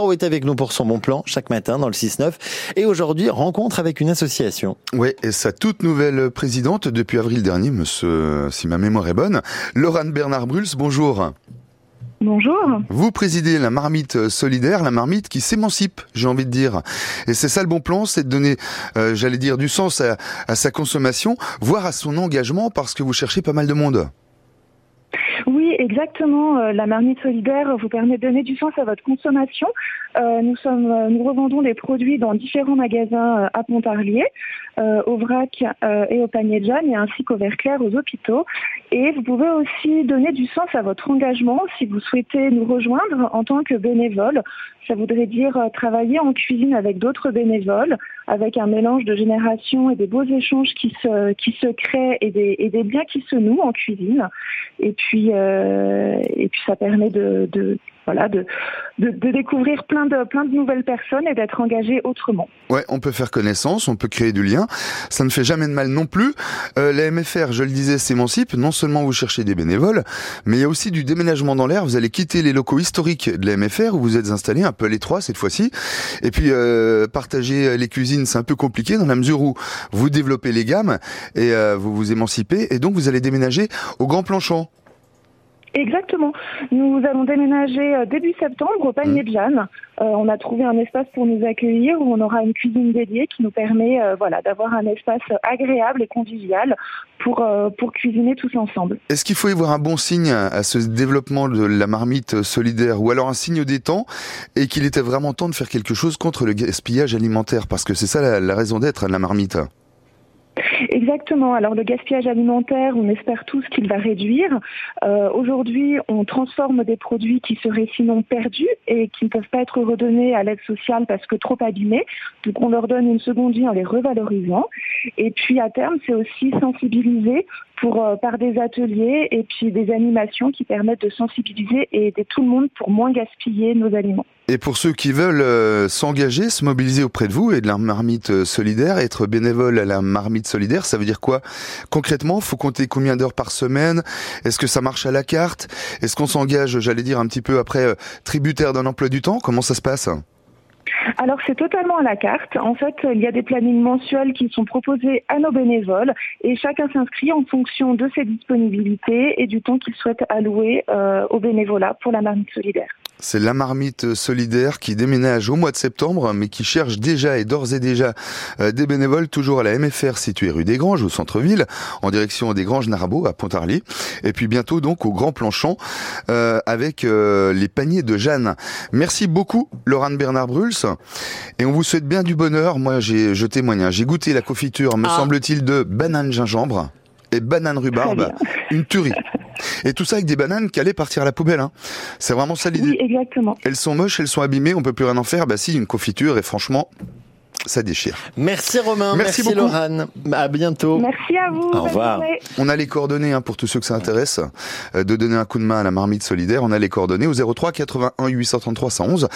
On est avec nous pour son bon plan chaque matin dans le 6-9 et aujourd'hui rencontre avec une association. Oui, et sa toute nouvelle présidente depuis avril dernier, monsieur, si ma mémoire est bonne, Laurent Bernard Bruls, bonjour. Bonjour. Vous présidez la marmite solidaire, la marmite qui s'émancipe, j'ai envie de dire. Et c'est ça le bon plan, c'est de donner, euh, j'allais dire, du sens à, à sa consommation, voire à son engagement parce que vous cherchez pas mal de monde. Oui, exactement. Euh, la marmite solidaire vous permet de donner du sens à votre consommation. Euh, nous sommes, euh, nous revendons les produits dans différents magasins à Pontarlier, au vrac et au panier de Jeanne, et ainsi qu'au verre clair aux hôpitaux. Et vous pouvez aussi donner du sens à votre engagement si vous souhaitez nous rejoindre en tant que bénévole. Ça voudrait dire travailler en cuisine avec d'autres bénévoles, avec un mélange de générations et des beaux échanges qui se, qui se créent et des, et des biens qui se nouent en cuisine. Et puis, euh, et puis ça permet de, voilà, de, découvrir plein de, plein de nouvelles personnes et d'être engagé autrement. Ouais, on peut faire connaissance, on peut créer du lien. Ça ne fait jamais de mal non plus. Euh, la MFR, je le disais, s'émancipe. Non seulement vous cherchez des bénévoles, mais il y a aussi du déménagement dans l'air. Vous allez quitter les locaux historiques de la MFR où vous êtes installé, un peu à l'étroit cette fois-ci. Et puis, euh, partager les cuisines, c'est un peu compliqué dans la mesure où vous développez les gammes et euh, vous vous émancipez. Et donc, vous allez déménager au Grand Planchon. Exactement. Nous allons déménager euh, début septembre au panier de Jeanne. Euh, on a trouvé un espace pour nous accueillir où on aura une cuisine dédiée qui nous permet euh, voilà, d'avoir un espace agréable et convivial pour, euh, pour cuisiner tous ensemble. Est-ce qu'il faut y voir un bon signe à ce développement de la marmite solidaire ou alors un signe des temps et qu'il était vraiment temps de faire quelque chose contre le gaspillage alimentaire? Parce que c'est ça la, la raison d'être de la marmite. Exactement. Alors le gaspillage alimentaire, on espère tous qu'il va réduire. Euh, Aujourd'hui, on transforme des produits qui seraient sinon perdus et qui ne peuvent pas être redonnés à l'aide sociale parce que trop abîmés. Donc on leur donne une seconde vie en les revalorisant. Et puis à terme, c'est aussi sensibiliser pour, euh, par des ateliers et puis des animations qui permettent de sensibiliser et aider tout le monde pour moins gaspiller nos aliments. Et pour ceux qui veulent euh, s'engager, se mobiliser auprès de vous et de la marmite euh, solidaire, être bénévole à la marmite solidaire, ça veut dire quoi? Concrètement, faut compter combien d'heures par semaine? Est-ce que ça marche à la carte? Est-ce qu'on s'engage, j'allais dire un petit peu après, tributaire d'un emploi du temps? Comment ça se passe? Alors c'est totalement à la carte. En fait, il y a des plannings mensuels qui sont proposés à nos bénévoles et chacun s'inscrit en fonction de ses disponibilités et du temps qu'il souhaite allouer euh, au bénévolat pour la marmite solidaire. C'est la marmite solidaire qui déménage au mois de septembre, mais qui cherche déjà et d'ores et déjà euh, des bénévoles, toujours à la MFR située rue des Granges, au centre-ville, en direction des Granges Narbeau à Pontarlier, et puis bientôt donc au Grand Planchon euh, avec euh, les paniers de Jeanne. Merci beaucoup, Laurent Bernard Bruls, et on vous souhaite bien du bonheur. Moi, j'ai, je témoigne, hein. j'ai goûté la confiture, me ah. semble-t-il, de banane gingembre et banane rhubarbe, une tuerie. Et tout ça avec des bananes qui allaient partir à la poubelle. Hein. C'est vraiment ça l'idée. Oui, exactement. Elles sont moches, elles sont abîmées, on peut plus rien en faire. Bah si, une confiture et franchement, ça déchire. Merci Romain, merci, merci Laurent. À bientôt. Merci à vous. Au revoir. On a les coordonnées hein, pour tous ceux que ça intéresse euh, de donner un coup de main à la marmite solidaire. On a les coordonnées au 03 81 833 111.